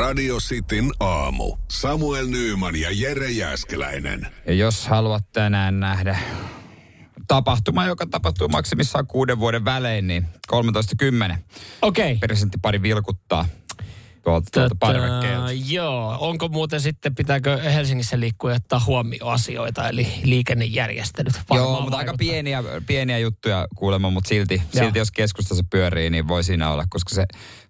Radio Cityn aamu. Samuel Nyyman ja Jere Jäskeläinen. Ja jos haluat tänään nähdä tapahtuma, joka tapahtuu maksimissaan kuuden vuoden välein, niin 13.10. Okei. Presidenttipari vilkuttaa tuolta, tuolta parvekkeelta. joo, onko muuten sitten, pitääkö Helsingissä liikkua ottaa huomioon asioita, eli liikennejärjestelyt? Joo, mutta aika vaikuttaa. pieniä, pieniä juttuja kuulemma, mutta silti, Joo. silti jos keskustassa pyörii, niin voi siinä olla, koska se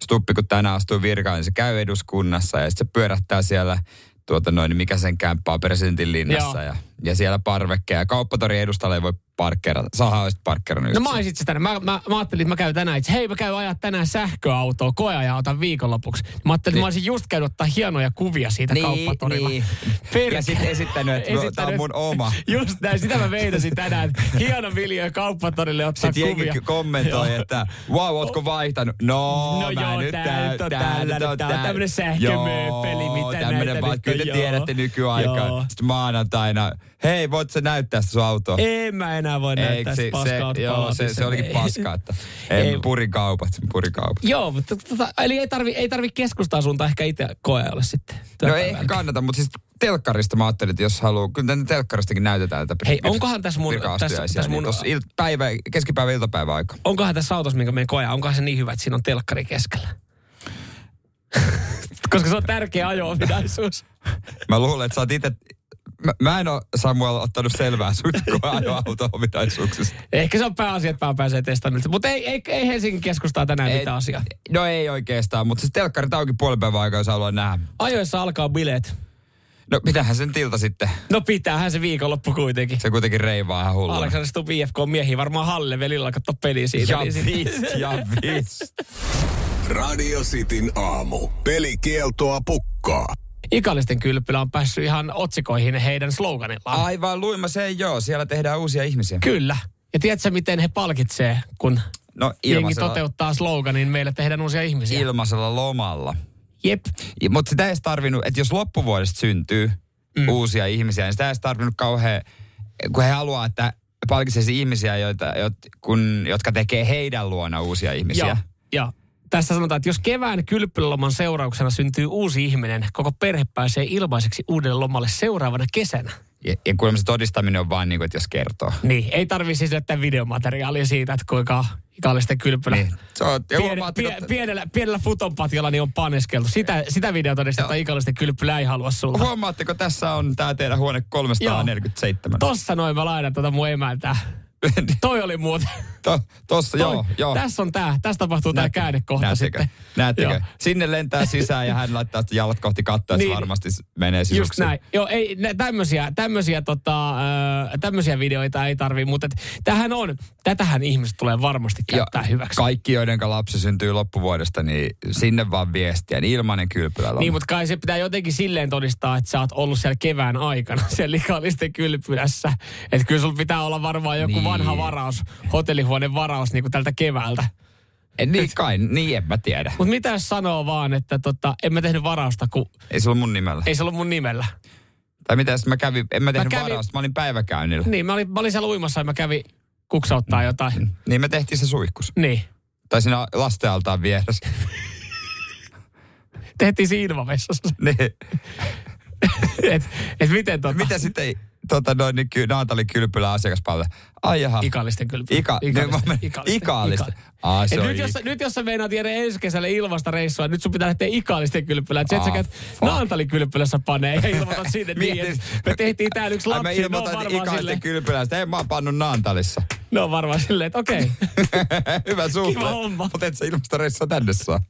Stuppi, kun tänään astuu virkaan, niin se käy eduskunnassa ja sitten se pyörähtää siellä tuota noin, mikä sen kämppää presidentin linnassa Joo. ja, ja siellä parvekkeja. Ja kauppatori edustalle ei voi parkkeerata. Saha olisit parkkeerannut. No mä olisin sitä tänään. Mä, mä, mä, ajattelin, että mä käyn tänään itse. Hei, mä käyn ajaa tänään sähköautoa, koeajan otan viikonlopuksi. Mä ajattelin, että mä olisin just käynyt ottaa hienoja kuvia siitä Niin, kauppatorilla. niin. Ja sitten esittänyt, että no, tää on mun oma. Just näin, sitä mä meinasin tänään. Hieno Viljo kauppatorille ottaa Sitten kuvia. kommentoi, Joo. että wow, ootko vaihtanut? No, No mä joo, nyt tää on tällainen, tää on tämmönen sähkömööpeli, mitä näitä nyt kyllä te tiedätte nykyaikaa. Joo. Sitten maanantaina, hei, voit sä näyttää sitä sun autoa? En mä enää voi näyttää Eikö sitä se, paskaa se, joo, se, se olikin paskaa, että ei, Ei. purikaupat, purikaupat. Joo, mutta tota, eli ei tarvi, ei tarvi keskustaa suuntaan ehkä itse koeajalle sitten. No ei ehkä kannata, mutta siis telkkarista mä ajattelin, että jos haluaa, kyllä tänne telkkaristakin näytetään tätä Hei, onkohan tässä mun- tässä- tässä mun- niin il, päivä, keskipäivä iltapäivä aika. Onkohan tässä autossa, minkä meidän koja, onkohan se niin hyvä, että siinä on telkkari keskellä? Koska se on tärkeä ajo-ominaisuus. Mä luulen, että sä oot itse... Mä, mä en ole Samuel ottanut selvää sun ajo-auto-ominaisuuksista. Ehkä se on pääasia, että mä pääsee testannut. Mutta ei, ei, ei Helsingin keskustaa tänään mitään asiaa. No ei oikeastaan, mutta siis telkkarit auki puolen päivän aikaa, jos haluaa nähdä. Ajoissa alkaa bileet. No mitähän sen tilta sitten? No pitäähän se viikonloppu kuitenkin. Se kuitenkin reivaa ihan hulluna. Aleksander Stubb IFK miehiä varmaan Halle velillä katsoa peliä siitä. Ja niin sit- vist, ja vist. Radio Cityn aamu. Pelikieltoa pukkaa. Ikallisten kylpylä on päässyt ihan otsikoihin heidän sloganillaan. Aivan luima se ei joo, siellä tehdään uusia ihmisiä. Kyllä. Ja tiedätkö, miten he palkitsee, kun No jengi toteuttaa sloganin, meille tehdään uusia ihmisiä. ilmaisella lomalla. Jep. Mutta sitä ei edes tarvinnut, että jos loppuvuodesta syntyy mm. uusia ihmisiä, niin sitä ei edes tarvinnut kauhean, kun he haluaa, että palkitsisi ihmisiä, joita, jot, kun, jotka tekee heidän luona uusia ihmisiä. Ja, ja tässä sanotaan, että jos kevään kylpyläloman seurauksena syntyy uusi ihminen, koko perhe pääsee ilmaiseksi uudelle lomalle seuraavana kesänä. Ja, ja kuulemma se todistaminen on vaan niin kuin, että jos kertoo. Niin, ei tarvitse siis näyttää videomateriaalia siitä, että kuinka ikallisten kylpylä. Niin. Se on, Piene, huomaatteko, pie, pienellä, pienellä futonpatjalla niin on paneskeltu. Sitä, sitä videotodistetta ikallisten kylpylä ei halua sulta. huomaatteko, tässä on tämä teidän huone 347. Tossa noin mä laitan tuota mun emältä. Toi oli muuten. to, tossa, Toi, joo, joo. Tässä on tää. Tässä tapahtuu tää Näettekö? käännekohta Näettekö? sitten. Näettekö? Joo. Sinne lentää sisään ja hän laittaa sitten jalat kohti kattoa, Niin. se varmasti menee Just sisuksiin. näin. Joo, ei, nä, tämmösiä, tämmösiä, tota, ö, tämmösiä videoita ei tarvii, mutta et, tähän on, tätähän ihmiset tulee varmasti käyttää hyväksi. Kaikki, joiden lapsi syntyy loppuvuodesta, niin sinne vaan viestiä. Niin ilmainen kylpylä. Niin, mutta kai se pitää jotenkin silleen todistaa, että sä oot ollut siellä kevään aikana siellä likallisten kylpylässä. Että kyllä sulla pitää olla varmaan joku Niin. Niin. vanha varaus, hotellihuoneen varaus niin kuin tältä keväältä. En, niin kai, niin en mä tiedä. Mutta mitä jos sanoo vaan, että tota, en mä tehnyt varausta, kun Ei se ollut mun nimellä. ei se ollut mun nimellä. Tai mitä jos mä kävin, en mä tehnyt kävin- varausta, mä olin päiväkäynnillä. Niin, mä olin, mä olin siellä uimassa ja mä kävin kuksauttaa jotain. Niin me tehtiin se suihkus. Niin. Tai siinä lastenaltaan vieressä. Tehtiin siinä ilmavessassa. niin. et, et miten tota... Mitä sitten tota, noin, niin ky, Naantali Kylpylä asiakaspalvelu? Ai jaha. Ikallisten kylpylä. Ika, Ikallisten. ikallisten. ikallisten. Se Et on nyt, jos, nyt jos sä meinaat tiedä ensi kesällä ilmasta reissua, nyt sun pitää lähteä ikallisten kylpylään. Et sä Ah, käyt fuck. Naantalikylpylässä panee ja ilmoitat sinne niin, että me tehtiin täällä yksi Ai lapsi. mä ne on ilmoitan varmaan ikallisten kylpylästä. Ei mä oon pannut Naantalissa. ne on varmaan silleen, että okei. Hyvä suhde. Kiva homma. Mutta et sä ilmasta reissua tänne saa.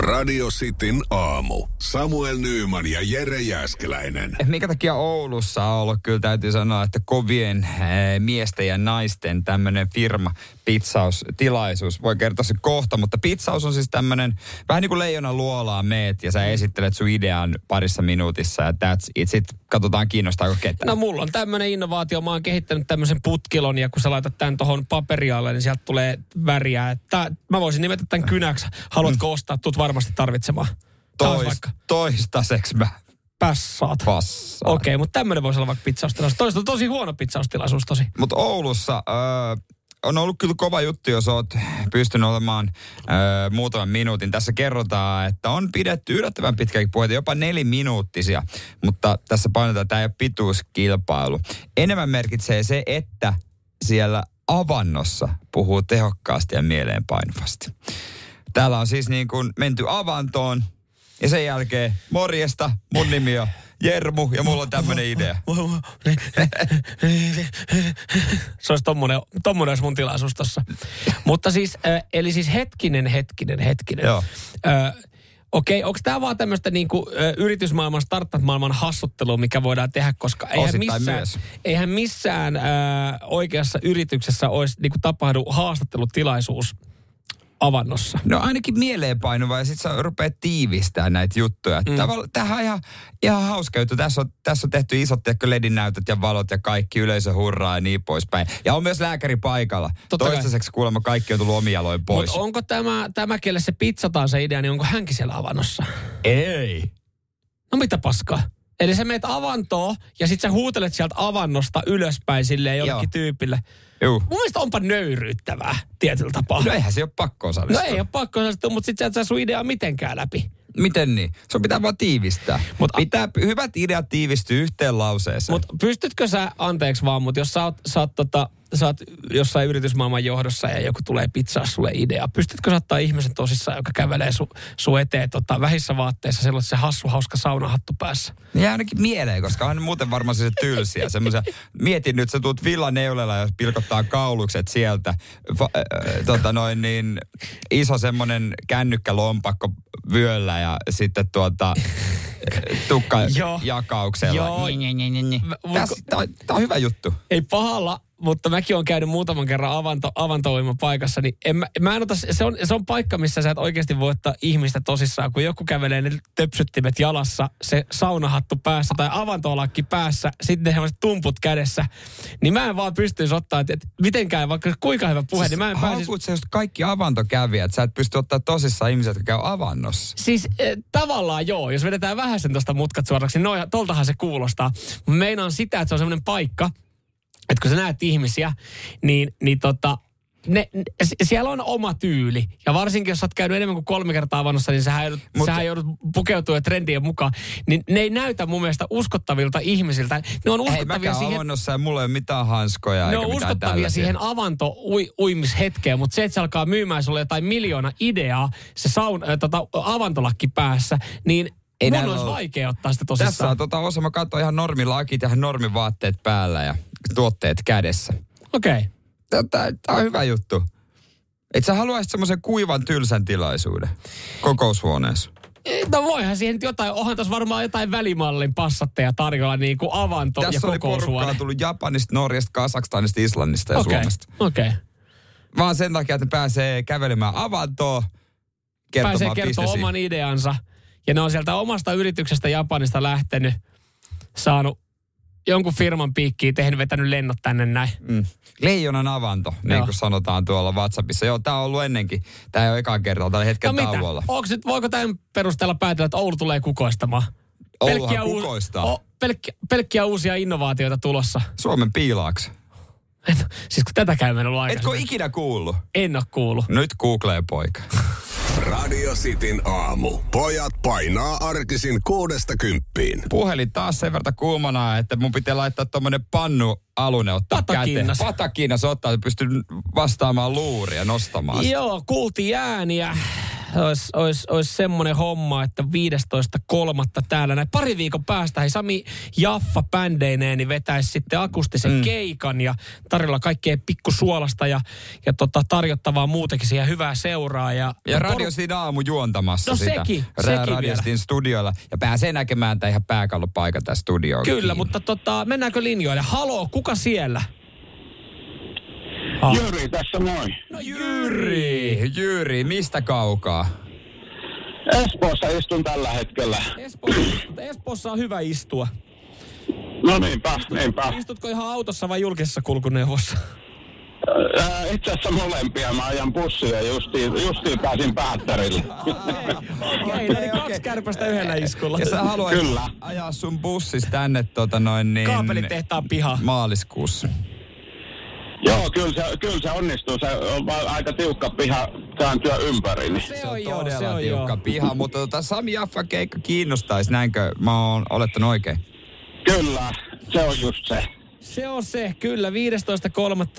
Radio Cityn aamu. Samuel Nyyman ja Jere Jäskeläinen. Et minkä takia Oulussa on ollut, kyllä täytyy sanoa, että kovien eh, miesten ja naisten tämmöinen firma pizzaustilaisuus. Voi kertoa se kohta, mutta pizzaus on siis tämmöinen, vähän niin kuin leijona luolaa meet ja sä esittelet sun idean parissa minuutissa ja that's it. Sitten katsotaan kiinnostaako ketään. No mulla on tämmöinen innovaatio. Mä oon kehittänyt tämmöisen putkilon ja kun sä laitat tämän tohon paperialle, niin sieltä tulee väriä. Tää, mä voisin nimetä tämän kynäksi. Haluatko ostaa? Tuut varmasti tarvitsemaan. Toist, vaikka toistaiseksi mä pässaat. passaan. Okei, okay, mutta tämmöinen voisi olla vaikka pizzaustilaisuus. Toista tosi huono pizzaustilaisuus tosi. Mutta Oulussa öö, on ollut kyllä kova juttu, jos oot pystynyt olemaan ö, muutaman minuutin. Tässä kerrotaan, että on pidetty yllättävän pitkäkin puheita, jopa neliminuuttisia, mutta tässä painotetaan, että tämä ei ole pituuskilpailu. Enemmän merkitsee se, että siellä avannossa puhuu tehokkaasti ja mieleenpainuvasti. Täällä on siis niin kuin menty avantoon ja sen jälkeen morjesta, mun nimi on Jermu ja mulla on tämmönen idea. Se olisi tommonen, tommonen olisi mun tilaisuus tossa. Mutta siis, eli siis hetkinen, hetkinen, hetkinen. Joo. Okei, onko tämä vaan tämmöistä niinku, ö, yritysmaailman, startup-maailman hassuttelua, mikä voidaan tehdä, koska eihän Osittain missään, myös. eihän missään ö, oikeassa yrityksessä olisi niinku, tapahdu haastattelutilaisuus avannossa. No ainakin mieleenpainuva ja sitten sä rupeat tiivistää näitä juttuja. Mm. Tämähän on ihan, ihan hauska juttu. Tässä on, tässä on tehty isot tiedätkö, ledin näytöt ja valot ja kaikki yleisö hurraa ja niin poispäin. Ja on myös lääkäri paikalla. Totta kai. Toistaiseksi kuulemma kaikki on tullut omialoin pois. Mutta onko tämä, tämä, kelle se pizzataan se idea, niin onko hänkin siellä avannossa? Ei. No mitä paskaa? Eli sä meet avantoon ja sit sä huutelet sieltä avannosta ylöspäin silleen jollekin Joo. tyypille. Juu. Mun mielestä onpa nöyryyttävää tietyllä tapaa. No eihän se ole pakko No osallistua. ei ole pakko osallistua, mutta sit sä et saa sun ideaa mitenkään läpi. Miten niin? Se pitää vaan tiivistää. Mut- Mut, pitää, hyvät ideat tiivistyy yhteen lauseeseen. Mutta pystytkö sä, anteeksi vaan, mutta jos sä oot, sä, oot, tota, sä oot jossain yritysmaailman johdossa ja joku tulee pizzaa sulle idea, pystytkö sä ottaa ihmisen tosissaan, joka kävelee su, sun eteen tota, vähissä vaatteissa, silloin se hassu hauska saunahattu päässä? Niin jää ainakin mieleen, koska on muuten varmaan se tylsiä. Semmoisia, mietin nyt, sä tuut villaneulella ja pilkottaa kaulukset sieltä. Va, äh, tota noin niin, iso semmoinen kännykkälompakko vyöllä ja sitten tuota tukka Joo. jakauksella. Joo. Niin, niin, niin, niin, niin. Mä- Tässä, tää, on- tää on hyvä juttu. Ei pahalla, mutta mäkin olen käynyt muutaman kerran avanto, avantovoimapaikassa, niin en mä, mä en ota, se, on, se on paikka, missä sä et oikeasti voi ottaa ihmistä tosissaan, kun joku kävelee ne töpsyttimet jalassa, se saunahattu päässä tai avantolakki päässä, sitten ne tumput kädessä, niin mä en vaan pystyisi ottaa, että, että mitenkään, vaikka kuinka hyvä puhe, niin mä en pääsisi... Sä just kaikki avantokävijät, sä et pysty ottaa tosissaan ihmiset, jotka käy avannossa. Siis eh, tavallaan joo, jos vedetään vähän sen tuosta mutkat suoraksi, niin noin, toltahan se kuulostaa. Meinaan sitä, että se on semmoinen paikka, että kun sä näet ihmisiä, niin, niin tota, ne, siellä on oma tyyli. Ja varsinkin, jos sä oot käynyt enemmän kuin kolme kertaa avannossa, niin sähän joudut, Mut- sähän joudut pukeutua trendien mukaan. Niin ne ei näytä mun mielestä uskottavilta ihmisiltä. Ne on Ei uskottavia mäkään siihen... avannossa ja mulla ei ole mitään hanskoja Ne on uskottavia tällaisia. siihen avanto-uimishetkeen, mutta se, että se alkaa myymään sulle jotain miljoona ideaa, se saun, äh, tota, avantolakki päässä, niin Ei mun olisi ole- vaikea ottaa sitä Tässä tosissaan. on tota osa, mä katsoin ihan normilakit ja ihan normivaatteet päällä ja tuotteet kädessä. Okei. Tämä on hyvä juttu. Et sä haluaisit semmoisen kuivan tylsän tilaisuuden kokoushuoneessa. Okay. No voihan siihen nyt jotain, onhan tuossa varmaan jotain välimallin passatteja tarjolla niin kuin avanto Tässä ja oli porukkaa kokoushuone. tullut Japanista, Norjasta, Kasakstanista, Islannista ja Okei, Suomesta. okei. Okay. Vaan sen takia, että ne pääsee kävelemään avantoon, kertomaan Pääsee bisnesiä. oman ideansa. Ja ne on sieltä omasta yrityksestä Japanista lähtenyt, saanut jonkun firman piikkiin, tehnyt, vetänyt lennot tänne näin. Mm. Leijonan avanto, niin Joo. kuin sanotaan tuolla WhatsAppissa. Joo, tämä on ollut ennenkin. Tämä ei ole eka kertaa, tällä hetken No mitä? tauolla. Onks nyt, voiko tämän perusteella päätellä, että Oulu tulee kukoistamaan? Ouluhan uu- kukoistaa. O, pelkkiä, pelkkiä uusia innovaatioita tulossa. Suomen piilaaks. En, siis kun tätä käy mennyt Etkö ikinä kuullut? En ole kuullut. Nyt googlee poika. Radio Cityn aamu. Pojat painaa arkisin kuudesta kymppiin. Puhelin taas sen verran kuumana, että mun pitää laittaa tommonen pannu alune ottaa Patakinnas. käteen. Patakinnas ottaa, että pystyn vastaamaan luuria, nostamaan sitä. Joo, kuultiin ääniä. Olisi ois, ois semmoinen homma, että 15.3. täällä näin pari viikon päästä hei Sami Jaffa bändeineen niin vetäisi sitten akustisen mm. keikan ja tarjolla kaikkea pikkusuolasta ja, ja tota, tarjottavaa muutenkin siihen hyvää seuraa. Ja, Ja por- Radio Cityn aamu juontamassa No sitä. sekin, Ra- sekin studioilla. Ja pääsee näkemään tämän ihan pääkallopaikan tässä studioon. Kyllä, mutta tota, mennäänkö linjoille? Haloo, kuka siellä? Ah. Jyri tässä moi. No Jyri, Jyri, mistä kaukaa? Espoossa istun tällä hetkellä. Espoossa, Espoossa on hyvä istua. No niinpä, niinpä. Istutko ihan autossa vai julkisessa kulkuneuvossa? Ää, Itse asiassa molempia. Mä ajan bussia ja justiin, justiin pääsin päättärille. Okei, okay, eli kaksi kärpästä yhdellä iskulla. Ja sä haluaisit Kyllä. ajaa sun bussis tänne tota noin niin... Kaapelitehtaan pihaan. Maaliskuussa. Joo, kyllä se, kyllä se onnistuu. Se on vaan aika tiukka piha kääntyä ympäri. Niin. Se Se on joo, todella se on tiukka joo. piha, mutta tota Sami Jaffa keikka kiinnostaisi, näinkö mä oon olettanut oikein? Kyllä, se on just se. Se on se, kyllä. 15.3.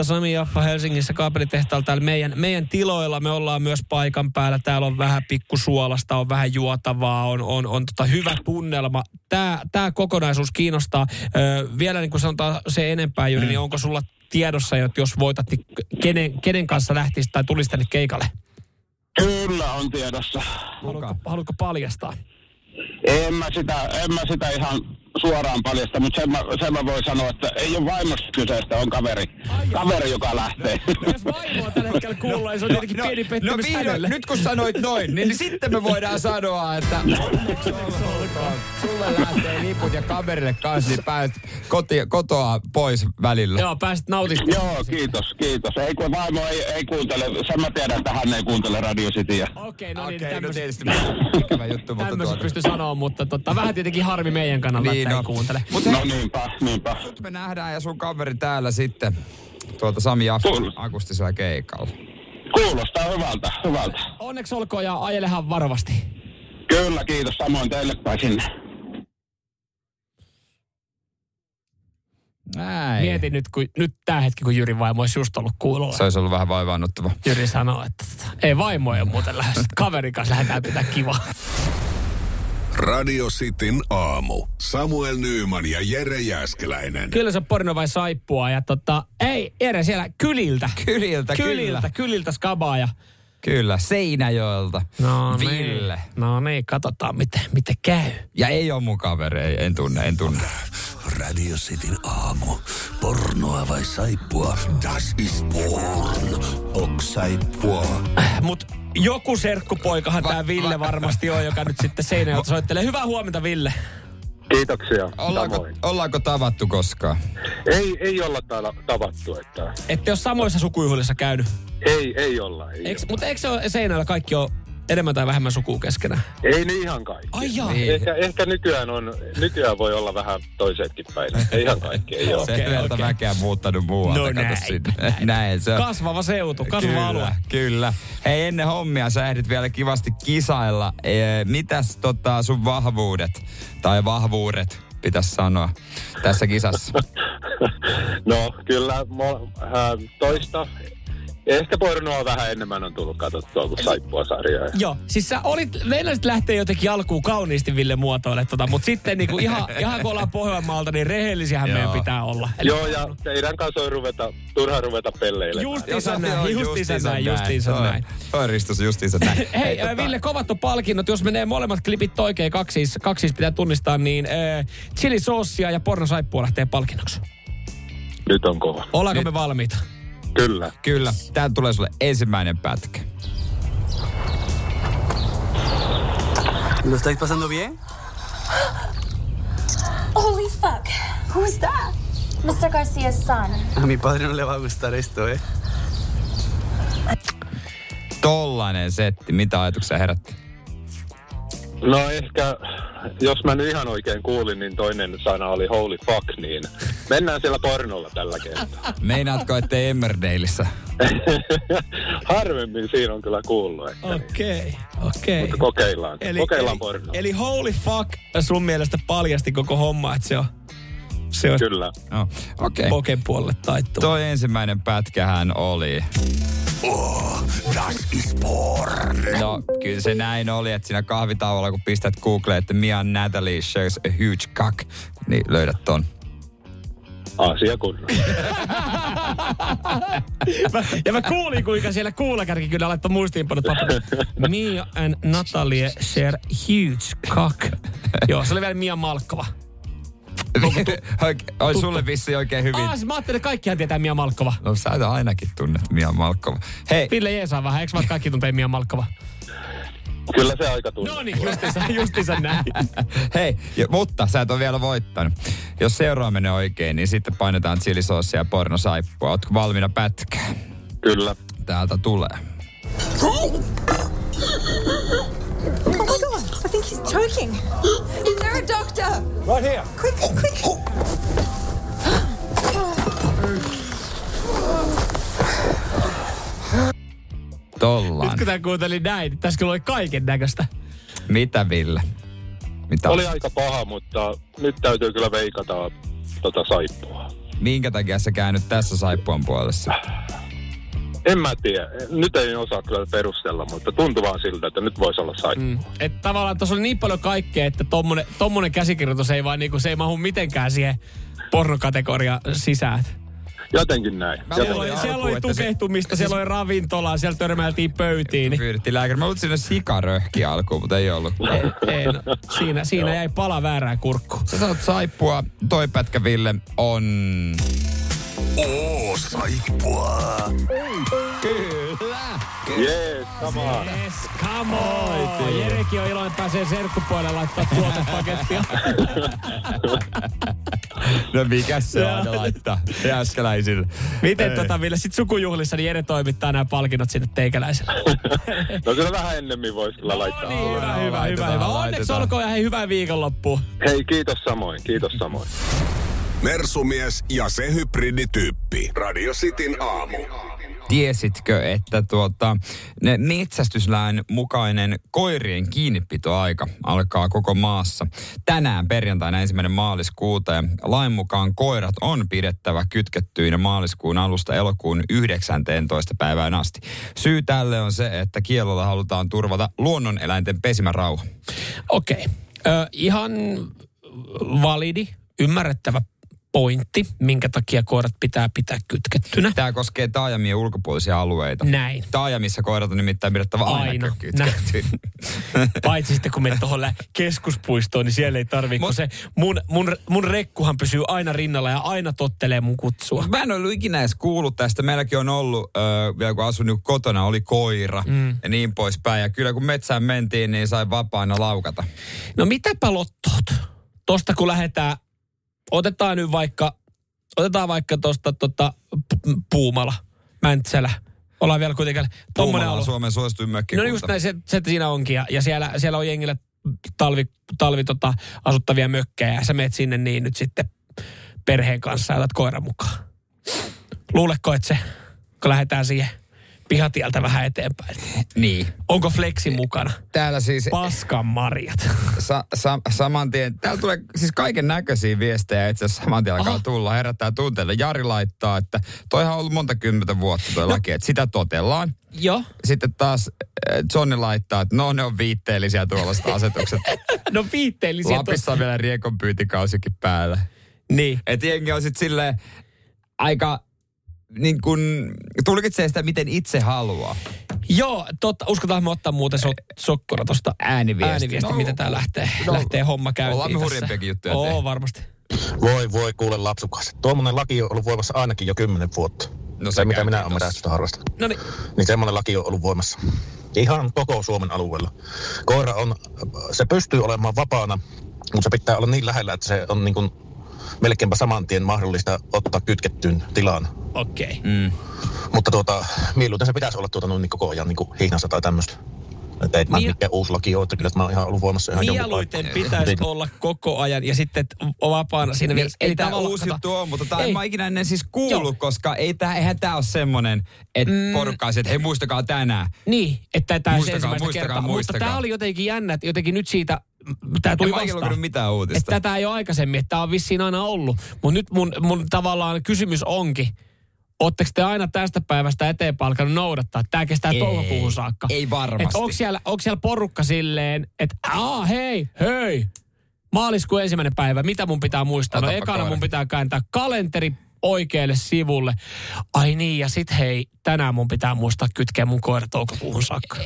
Sami Jaffa Helsingissä kaapelitehtaalla täällä meidän, meidän tiloilla. Me ollaan myös paikan päällä. Täällä on vähän pikkusuolasta, on vähän juotavaa, on, on, on tota hyvä tunnelma. Tämä, tämä kokonaisuus kiinnostaa. Ö, vielä niin kuin sanotaan se enempää, Jyri, niin onko sulla tiedossa, että jos voitat, niin kenen, kenen kanssa lähtisit tai tulisit tänne keikalle? Kyllä on tiedossa. Haluatko, haluatko paljastaa? En mä sitä, en mä sitä ihan suoraan paljasta, mutta sen mä, sen mä voin sanoa, että ei ole vaimosta kyseistä, on kaveri. Kaveri, joka lähtee. Jos vaimoa tällä hetkellä kuullaan, niin se on tietenkin pieni no pettymys vihdoin, hänelle. nyt kun sanoit noin, niin sitten me voidaan sanoa, että sulle lähtee liput ja kaverille kanssa, niin pääset koti, kotoa pois välillä. Joo, pääsit nautimaan. Joo, kiitos, kiitos. Ei kun vaimo ei, ei kuuntele, sen mä tiedän, että hän ei kuuntele Radio Cityä. Okei, no niin, Okei, no tämmöiset tietysti ikävä juttu, mutta tuota, pysty sanoa, mutta totta, vähän tietenkin harmi meidän kannalta, Niin, että no. ei kuuntele. Mut No hei, niinpä, niinpä. nyt me nähdään ja sun kaveri täällä sitten tuota Sami Kuuluu. akustisella keikalla. Kuulostaa hyvältä, hyvältä. Onneksi olkoon ja ajelehan varovasti. Kyllä, kiitos samoin teille päin sinne. Näin. Mietin nyt, kun, nyt tää hetki, kun Jyrin vaimo olisi just ollut kuulolla. Se olisi ollut vähän vaivaannuttava. Jyri sanoo, että ei vaimo ei ole muuten lähes. Kaverin kanssa lähdetään pitää kivaa. Radio Cityn aamu. Samuel Nyyman ja Jere Jäskeläinen. Kyllä se on porno vai saippua ja tota, ei Jere siellä kyliltä. Kyliltä, Kyliltä, kyllä. kyliltä skabaa ja Kyllä, Seinäjoelta. No Ville. Niin. No niin, katsotaan miten, miten käy. Ja ei ole mun kaveri, en tunne, en tunne. Radio Cityn aamu. Pornoa vai saippua? Das ist porn. Ok saippua. Mut joku serkkupoikahan Va- tää Ville va- varmasti on, joka nyt sitten Seinäjoelta soittelee. Hyvää huomenta, Ville. Kiitoksia. Ollaanko, Samoin. ollaanko tavattu koskaan? Ei, ei olla täällä tavattu, että Ette ole samoissa sukujuhlissa käynyt. ei, ei olla. Ei, Eiks, mutta eikö se ole Seinäjoella kaikki on enemmän tai vähemmän sukua keskenään? ei niin ihan kaikki. Ai jaa. Niin. Ehkä, ehkä nykyään, on, nykyään voi olla vähän toisetkin päin. Ei ihan kaikki, ei ole. Sen Okei, verta okei. väkeä muuttanut muualta. No näin, sinne. näin. näin se on. Kasvava seutu, kasvava kyllä, alue. Kyllä. Hei, ennen hommia sä ehdit vielä kivasti kisailla. Ee, mitäs tota, sun vahvuudet tai vahvuudet pitäisi sanoa tässä kisassa? No kyllä, mo, äh, toista. Ehkä pornoa vähän enemmän on tullut katsottua kuin saippua sarjaa. Joo, siis sä olit, meinasit lähteä jotenkin alkuun kauniisti Ville muotoille tota, mutta sitten niinku ihan, ihan kun ollaan Pohjanmaalta, niin rehellisiähän meidän pitää olla. Eli Joo, ja teidän kanssa on ruveta, turha ruveta pelleilemään. Justiinsa näin, justiinsa näin, justiinsa näin. Toi Ristus justiinsa näin. Hei, tota, Ville, kovat on palkinnot. Jos menee molemmat klipit oikein, kaksi siis, kaksi pitää tunnistaa, niin äh, chili soossia ja pornosaippua lähtee palkinnoksi. Nyt on kova. Ollaanko Nyt- me valmiita? Kyllä. Kyllä, tää tulee sulle ensimmäinen pätkä. ¿Lo estáis pasando bien? Holy fuck. Who's that? Mr. Garcia's son. A mi padre no le va a gustar esto, ¿eh? Tollainen setti, mitä ajatuksia herätti? No ehkä, jos mä nyt ihan oikein kuulin, niin toinen sana oli holy fuck, niin mennään siellä pornolla tällä kertaa. Meinaatko, ettei Emmerdaleissa? Harvemmin siinä on kyllä kuullut, että niin. Okei, okei. Mutta kokeillaan. Eli, kokeillaan eli, pornoa. eli holy fuck sun mielestä paljasti koko homma, että se on, se on Kyllä. No, okei. Okay. poken puolelle taittuva. Toi ensimmäinen pätkähän oli. Oh, das ist porn. No, kyllä se näin oli, että siinä kahvitauolla, kun pistät Googleen, että Mia Natalie shares a huge cock, niin löydät ton. Asia kunnossa. Mä, ja mä kuulin, kuinka siellä kuulakärki kyllä laittoi muistiinpanot. Mia and Natalie share huge cock. Joo, se oli vielä Mia Malkkova. Oike- Oi sulle vissi oikein hyvin. Ah, siis mä ajattelin, että kaikkihan tietää Mia Malkkova. No sä ainakin tunnet Mia Malkkova. Hei, Ville Jeesaa vähän, eikö vaan kaikki tuntee Mia Malkkova? Kyllä se aika tuntuu. No niin, justiinsa, justiinsa näin. hei, ja, mutta sä et ole vielä voittanut. Jos seuraava menee oikein, niin sitten painetaan chilisoosia ja pornosaippua. Ootko valmiina pätkään? Kyllä. Täältä tulee. Oh my god, I think he's choking. Is there a doctor? Right here. Quick, quick. Kun tää kuunteli näin, tässä kyllä oli kaiken näköistä. Mitä Ville? Mitä Oli aika paha, mutta nyt täytyy kyllä veikata tota saippua. Minkä takia sä käynyt tässä saippuan puolessa? En mä tiedä. Nyt ei osaa kyllä perustella, mutta tuntuu vaan siltä, että nyt voisi olla saippua. Mm. Että tavallaan tuossa oli niin paljon kaikkea, että tommonen, tommonen käsikirjoitus ei vaan niinku, se ei mahu mitenkään siihen pornokategoria sisään. Jotenkin näin. Mä Jotenkin. Siellä oli, siellä oli että se- tukehtumista, siellä oli ravintolaa, siellä törmäiltiin pöytiin. Pyydettiin lääkäri. Mä että siinä sikaröhki alkuun, mutta ei ollut. ei, ei, no, siinä, siinä jäi pala väärään kurkkuun. Sä sanot saippua, toi pätkä Ville on... Oo, saippua. Kyllä! Jees, sama. Yes, come on! Jerekin on iloinen, pääsee serkkupuolelle laittaa tuotepakettia. No mikä se on aina laittaa jääskeläisille? Miten tota, Ville, sit sukujuhlissa niin Jere toimittaa nämä palkinnot sinne teikäläiselle. No kyllä vähän ennemmin voisi kyllä laittaa. niin, hyvä, hyvä, hyvä, laitetaan, hyvä. Onneksi laitetaan. olkoon ja hei, hyvää viikonloppua. Hei, kiitos samoin, kiitos samoin. Mersumies ja se hybridityyppi. Radio Cityn aamu. Tiesitkö, että tuota, ne metsästyslain mukainen koirien kiinnipitoaika alkaa koko maassa tänään perjantaina ensimmäinen maaliskuuta ja lain mukaan koirat on pidettävä kytkettyinä maaliskuun alusta elokuun 19. päivään asti. Syy tälle on se, että kielolla halutaan turvata luonnoneläinten pesimärauha. Okei. Ö, ihan validi, ymmärrettävä pointti, minkä takia koirat pitää pitää kytkettynä. Tämä koskee taajamien ulkopuolisia alueita. Näin. Taajamissa koirat on nimittäin pidettävä aina, Aina. kytkettyinä. Paitsi sitten kun menet tuohon keskuspuistoon, niin siellä ei tarvitse, kun Mut- se mun, mun, mun rekkuhan pysyy aina rinnalla ja aina tottelee mun kutsua. Mä en ollut ikinä edes kuullut tästä. Meilläkin on ollut, ö, vielä kun asun niinku kotona, oli koira mm. ja niin poispäin. Ja kyllä kun metsään mentiin, niin sai vapaana laukata. No mitäpä lottoot? Tosta kun lähdetään, otetaan nyt vaikka, otetaan vaikka tosta tota, Puumala, Mäntsälä. Ollaan vielä kuitenkin Puumala on. Suomen suosituin mökkikunta. No just näin, se, se siinä onkin. Ja, ja siellä, siellä on jengillä talvi, talvi tota, asuttavia mökkejä. Ja sä meet sinne niin nyt sitten perheen kanssa ja otat koiran mukaan. Luuleko, että se, kun lähdetään siihen pihatieltä vähän eteenpäin. Niin. Onko Flexi mukana? Täällä siis Paskan marjat. sa, sa, saman tien, täällä tulee siis kaiken näköisiä viestejä itse asiassa saman tien alkaa Aha. tulla, herättää tunteelle. Jari laittaa, että toihan on ollut monta kymmentä vuotta toi no. laki, että sitä totellaan. Joo. Sitten taas äh, Johnny laittaa, että no ne on viitteellisiä tuollaista asetukset. No viitteellisiä. Lapissa on vielä riekon pyytikausikin päällä. Niin. Että jengi on sitten silleen aika niin kun, tulkitsee sitä, miten itse haluaa. Joo, totta. Uskotaan me ottaa muuten so, sokkona tuosta Ääniviesti. ääniviesti No, miten tää lähtee, no, lähtee homma käyntiin ollaan me hurjempiakin juttuja Oo, varmasti. Voi voi kuule lapsukas. Tuommoinen laki on ollut voimassa ainakin jo kymmenen vuotta. No se, mitä minä olen tossa. metsästystä harrastanut. No niin, Niin semmoinen laki on ollut voimassa. Ihan koko Suomen alueella. Koira on, se pystyy olemaan vapaana, mutta se pitää olla niin lähellä, että se on niin kuin melkeinpä saman tien mahdollista ottaa kytkettyyn tilaan. okei. Okay. Mm. Mutta tuota, mieluiten se pitäisi olla tuota noin niin koko ajan niin kuin hihnassa tai tämmöistä. Että ei Niin- mikään uusi laki ole, että kyllä tämä on ihan ollut voimassa ihan jonkun Mieluiten pitäisi Niin. olla koko ajan ja sitten on vapaana siinä mielessä. Ei, ei tämä uusi juttu ole, mutta tämä ei. en mä ikinä ennen siis kuullut, Joo. koska ei tää, eihän tämä ole semmoinen, että mm. porukka että hei muistakaa tänään. Niin, että tämä Muistakaa, ensimmäistä muistakaa, kertaa. muistakaa. Mutta tämä oli jotenkin jännä, että jotenkin nyt siitä, tämä tuli vastaan. mitään Että uutista. tätä ei ole aikaisemmin, että tämä on vissiin aina ollut. Mutta nyt mun, mun tavallaan kysymys onkin, Oletteko te aina tästä päivästä eteenpäin alkanut noudattaa? Tämä kestää toukokuuhun saakka. ei varmasti. Et onko, siellä, onko siellä porukka silleen, että aa hei, hei, maaliskuun ensimmäinen päivä, mitä mun pitää muistaa? No Otapa ekana koira. mun pitää kääntää kalenteri oikealle sivulle. Ai niin, ja sit hei, tänään mun pitää muistaa kytkeä mun koira toukokuuhun saakka.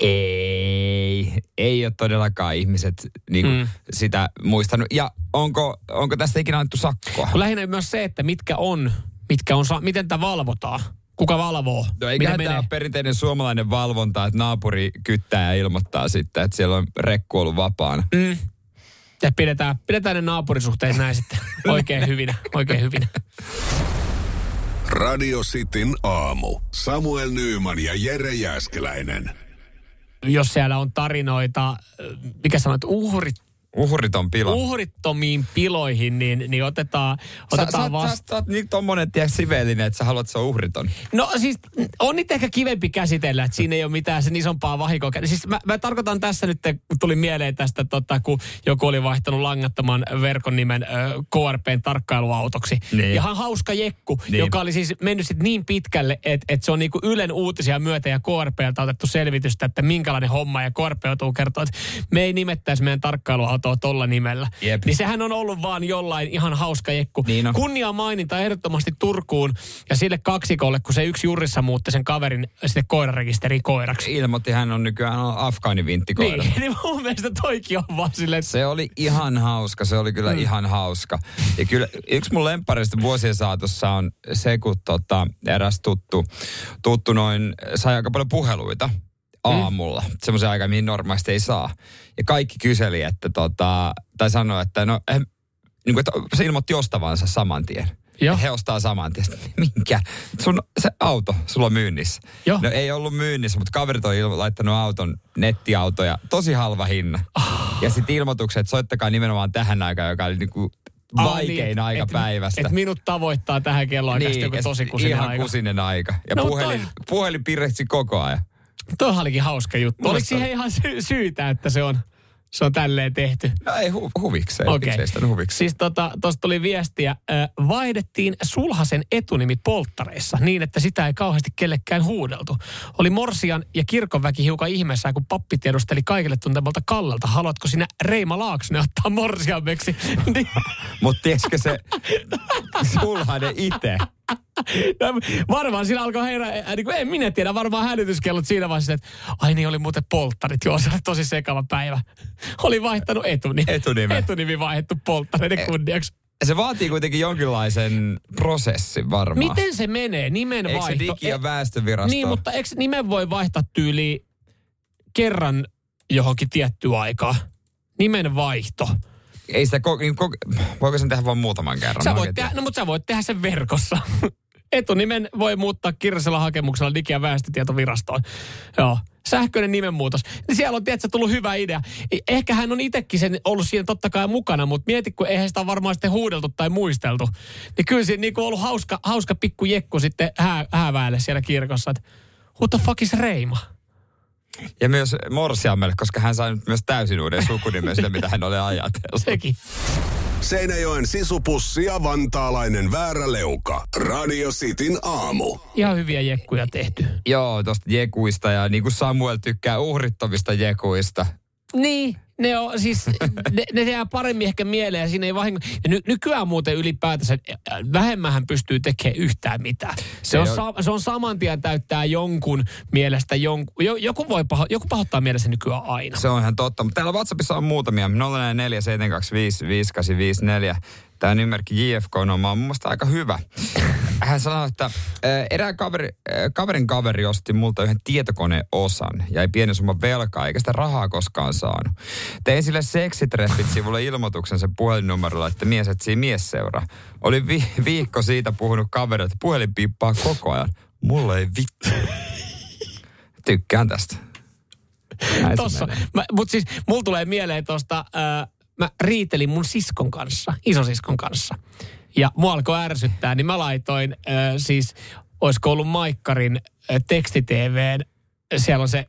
Ei, ei ole todellakaan ihmiset niin kuin, Mm. sitä muistanut. Ja onko, onko tästä ikinä annettu sakkoa? Kun lähinnä myös se, että mitkä on, mitkä on, miten tämä valvotaan. Kuka valvoo? No menee? tämä ole perinteinen suomalainen valvonta, että naapuri kyttää ja ilmoittaa sitten, että siellä on rekku ollut vapaana. Mm. Ja pidetään, pidetään ne naapurisuhteet näin sitten oikein hyvinä, oikein hyvinä. Radio Cityn aamu. Samuel Nyyman ja Jere Jäskeläinen. Jos siellä on tarinoita, mikä sanoit, uhrit, Uhriton pilo. uhrittomiin piloihin, niin, niin otetaan, otetaan sä, vasta. sä, sä oot niin tommonen tiedä, sivellinen, että sä haluat, se on uhriton. No siis on niitä ehkä kivempi käsitellä, että siinä ei ole mitään sen isompaa vahinkoa. Siis mä, mä tarkoitan tässä nyt, kun tuli mieleen tästä, tota, kun joku oli vaihtanut langattoman verkon nimen ö, KRPn tarkkailuautoksi. Niin. Ihan hauska jekku, Niin. joka oli siis mennyt sit niin pitkälle, että, että se on niinku Ylen uutisia myötä ja KRPltä otettu selvitystä, että minkälainen homma. Ja KRP joutuu kertoa, että me ei nimettäisi meidän tarkkailuautoa tolla nimellä. Jep. Niin sehän on ollut vaan jollain ihan hauska jekku. Niin on. Kunnia maininta ehdottomasti Turkuun ja sille kaksikolle, kun se yksi jurissa muutti sen kaverin sitten koirarekisteriin koiraksi. Ilmoitti, hän on nykyään afgaanivinttikoira. Niin, niin mun mielestä toikin on vaan silleen, Se oli ihan hauska, se oli kyllä mm. ihan hauska. Ja kyllä yksi mun lemppareista vuosien saatossa on se, kun tota, eräs tuttu, tuttu noin, sai aika paljon puheluita aamulla. Mm. Semmoisen aikaan, mihin normaalisti ei saa. Ja kaikki kyseli, että tota, tai sanoi, että no, eh, niin kuin, että se ilmoitti ostavansa saman tien. Joo. He ostaa saman tien. Minkä? Sun se auto, sulla on myynnissä. Joo. No ei ollut myynnissä, mutta kaverit on ilmo- laittanut auton, nettiautoja, tosi halva hinna. Ah. Ja sitten ilmoitukset, että soittakaa nimenomaan tähän aikaan, joka oli niinku Aa, vaikein niin, aika et- päivästä. Et minut tavoittaa tähän kelloaikaan niin, joku ja tosi kusinen ihan aika. kusinen aika. Ja No, puhelin, toi- puhelin koko ajan. Tuohan olikin hauska juttu. Mun Oliko siihen ihan sy- syytä, että se on, se on tälleen tehty? No ei hu, huvikseen, Okei. okay. sitä huvikseen. Siis tota, tuosta tuli viestiä, äh, vaihdettiin sulhasen etunimi polttareissa niin, että sitä ei kauheasti kellekään huudeltu. Oli Morsian ja kirkonväki hiukan ihmeessä, kun pappi tiedusteli kaikille tuntemalta Kallelta, haluatko sinä Reima Laaksonen ottaa Morsiameksi? Mutta tieskö se sulhanen itse? No, varmaan siinä alkoi heidän, äh, niin kuin, en minä tiedä, varmaan hälytyskellot siinä vaiheessa, että ai niin oli muuten polttarit, joo se oli tosi sekava päivä. Oli vaihtanut etunimen. Etunimen. Etunimi vaihdettu polttareiden kunniaksi. Se vaatii kuitenkin jonkinlaisen prosessin varmaan. Miten se menee? Nimen Eikö se vaihto. digi- ja E- väestövirasto? Niin, mutta eikö nimen voi vaihtaa tyyliin kerran johonkin tiettyä aikaa? Nimen vaihto. Ei sitä, ko, niin, ko, voiko sen tehdä vain muutaman kerran? Sä voit tehdä, no, mutta sä voit tehdä sen verkossa. Etunimen voi muuttaa kirjallisella hakemuksella Digi- ja väestötietovirastoon. Joo. Sähköinen nimenmuutos. Niin siellä on tietysti tullut hyvä idea. E- Ehkä hän on itsekin sen ollut siinä totta kai mukana, mutta mieti, kun eihän sitä varmaan sitten huudeltu tai muisteltu. Niin kyllä siinä niin ollut hauska, hauska pikku jekku sitten hää, hääväelle siellä kirkossa. Että what the fuck is Reima? Ja myös Morsiamelle, koska hän sai nyt myös täysin uuden sukunimen sitä, mitä hän oli ajatellut. Sekin. Seinäjoen sisupussi ja vantaalainen vääräleuka. Radio Cityn aamu. Ihan hyviä jekkuja tehty. Joo, tosta jekuista ja niin kuin Samuel tykkää uhrittavista jekuista. Niin, ne on siis, ne, ne jää paremmin ehkä mieleen ja siinä ei vahingo. Ja ny, nykyään muuten ylipäätänsä äh, vähemmähän pystyy tekemään yhtään mitään. Se, Se on, on- sa, se on saman tien täyttää jonkun mielestä, jonkun, jo, joku, voi paho, joku pahoittaa mielessä nykyään aina. Se on ihan totta. Mutta täällä WhatsAppissa on muutamia. 047255854. Tämä nimimerkki JFK on mun mielestä aika hyvä. Hän sanoi, että erään kaveri, kaverin kaveri osti multa yhden tietokoneosan ja ei pieni summa velkaa, eikä sitä rahaa koskaan saanut. Tein sille seksitreffit sivulle ilmoituksen sen puhelinnumerolla, että mies etsii mies seuraa. Oli vi- viikko siitä puhunut kaverille, että puhelin piippaa koko ajan. Mulle ei vittu. Tykkään tästä. Näin Tossa. menee. Mutta siis mulla tulee mieleen tosta, äh, mä riitelin mun siskon kanssa, isosiskon kanssa. Ja mua alkoi ärsyttää, niin mä laitoin äh, siis, olisiko ollut Maikkarin äh, teksti-TVn, siellä on se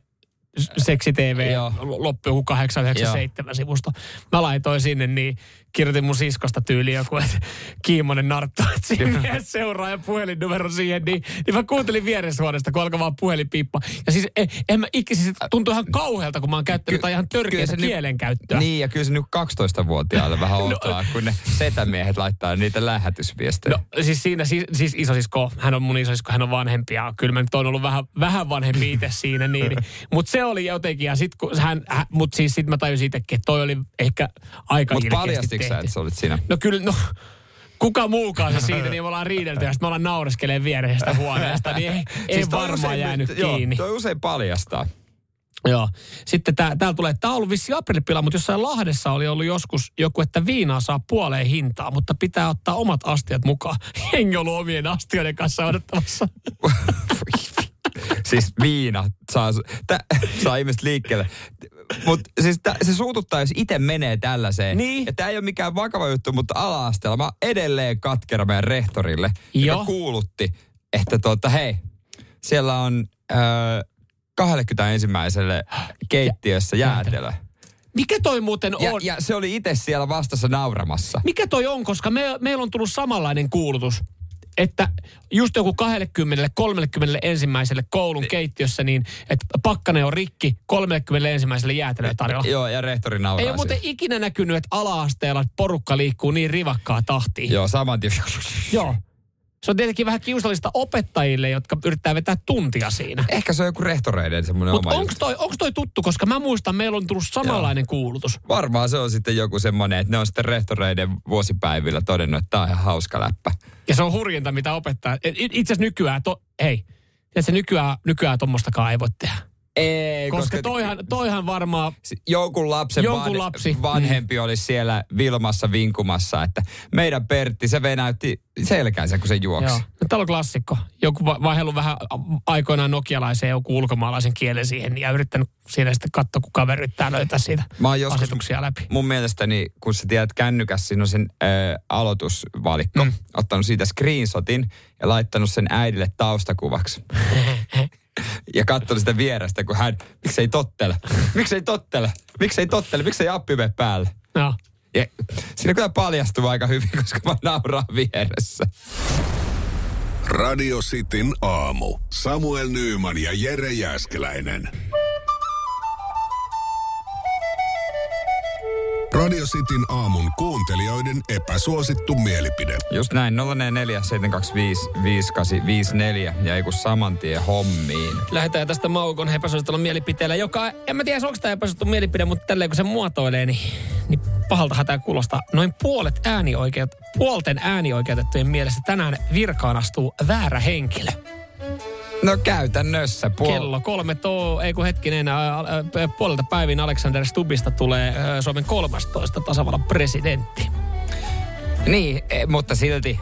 s- seksi-TV, Joo. loppu joku 897 sivusto. Mä laitoin sinne, niin kirjoitin mun siskosta tyyliin joku, että Kiimonen narttu, että siinä seuraa ja puhelinnumero siihen, niin, niin mä kuuntelin vieressä huoneesta, kun alkoi vaan puhelinpiippa. Ja siis en, en mä ikinä, siis tuntui ihan kauhealta, kun mä oon käyttänyt jotain ihan törkeää nyt- kielenkäyttöä. Niin, ja kyllä se nyt 12-vuotiaille vähän outoa, kun ne setämiehet laittaa niitä lähetysviestejä. No siis siinä, siis, siis isosisko, hän on mun isosisko, hän on vanhempi ja kyllä mä nyt oon ollut vähän, vähän vanhempi itse siinä. Niin, niin. Mutta se oli jotenkin, ja sit kun hän, hän mutta siis sit mä tajusin itsekin, että toi oli ehkä aika Mutta ilkeästi sä, että sä olit siinä? No kyllä, no kuka muukaan se siitä, niin me ollaan riidelty ja sitten me ollaan naureskeleen viereisestä huoneesta, niin ei, ei Siis varmaan jäänyt joo, kiinni. Toi usein paljastaa. Joo. Sitten tää, täällä tulee, tämä on ollut vissi aprilipila, mutta jossain Lahdessa oli ollut joskus joku, että viinaa saa puoleen hintaa, mutta pitää ottaa omat astiat mukaan. Hengi ollut omien astioiden kanssa odottamassa. siis viina saa, tä, saa ihmiset liikkeelle. Mutta siis tä, se suututtaa, jos itse menee tällaiseen. Niin. Ja tämä ei ole mikään vakava juttu, mutta ala-asteella mä edelleen katkera meidän rehtorille, Joo. joka kuulutti, että tuota, hei, siellä on öö, 21 keittiössä jäätelö. Mikä toi muuten Ja, on? ja se oli itse siellä vastassa nauramassa. Mikä toi on, koska me, meillä on tullut samanlainen kuulutus, että just joku 20 30 ensimmäiselle koulun keittiössä, niin että pakkane on rikki 30 ensimmäiselle jäätelöä tarjolla. Joo, ja rehtori nauraa Ei ole muuten ikinä näkynyt, että ala-asteella porukka liikkuu niin rivakkaa tahtiin. Joo, saman tien. Joo. Se on tietenkin vähän kiusallista opettajille, jotka yrittää vetää tuntia siinä. Ehkä se on joku rehtoreiden semmoinen Mutta oma onko toi, onks toi tuttu, koska mä muistan, meillä on tullut samanlainen kuulutus. Varmaan se on sitten joku semmoinen, että ne on sitten rehtoreiden vuosipäivillä todennut, että tämä on ihan hauska läppä. Ja se on hurjinta, mitä opettaa. Et it- Itse asiassa nykyään, to, hei, että se nykyään, nykyään tommostakaan ei voi tehdä. Ei, Koska toihan, toihan varmaan, jonkun lapsen Jonkun lapsi. vanhempi oli siellä Vilmassa vinkumassa, että meidän Pertti, se venäytti selkäänsä, kun se juoksi. joo, no, täällä on klassikko. Joku va- vaihdellut vähän aikoinaan nokialaisen joku ulkomaalaisen kielen siihen ja yrittänyt siinä sitten katsoa, kun kaveri yrittää löytää siitä Mä oon joskus, asetuksia läpi. mun mielestäni, kun sä tiedät kännykässä, siinä on sen äh, aloitusvalikko, mm. ottanut siitä screenshotin ja laittanut sen äidille taustakuvaksi. ja katsonut sitä vierestä, kun hän, miksei tottele, miksei tottele, miksei tottele, miksei appi mene päälle. Joo. Ja siinä kyllä paljastuu aika hyvin, koska mä nauraan vieressä. Radio Cityn aamu. Samuel Nyyman ja Jere Jäskeläinen. Radio Cityn aamun kuuntelijoiden epäsuosittu mielipide. Just näin, 044 725 ja ei kun saman tien hommiin. Lähdetään tästä Maukon epäsuosittelun mielipiteellä, joka, en mä tiedä onko tämä epäsuosittu mielipide, mutta tälleen kun se muotoilee, niin, niin pahaltahan tämä kuulostaa. Noin puolet äänioikeut, puolten äänioikeutettujen mielestä tänään virkaan astuu väärä henkilö. No käytännössä. Puol- Kello kolme too, ei kun hetkinen, puolelta päivin Alexander Stubbista tulee Suomen 13 tasavallan presidentti. Niin, e, mutta silti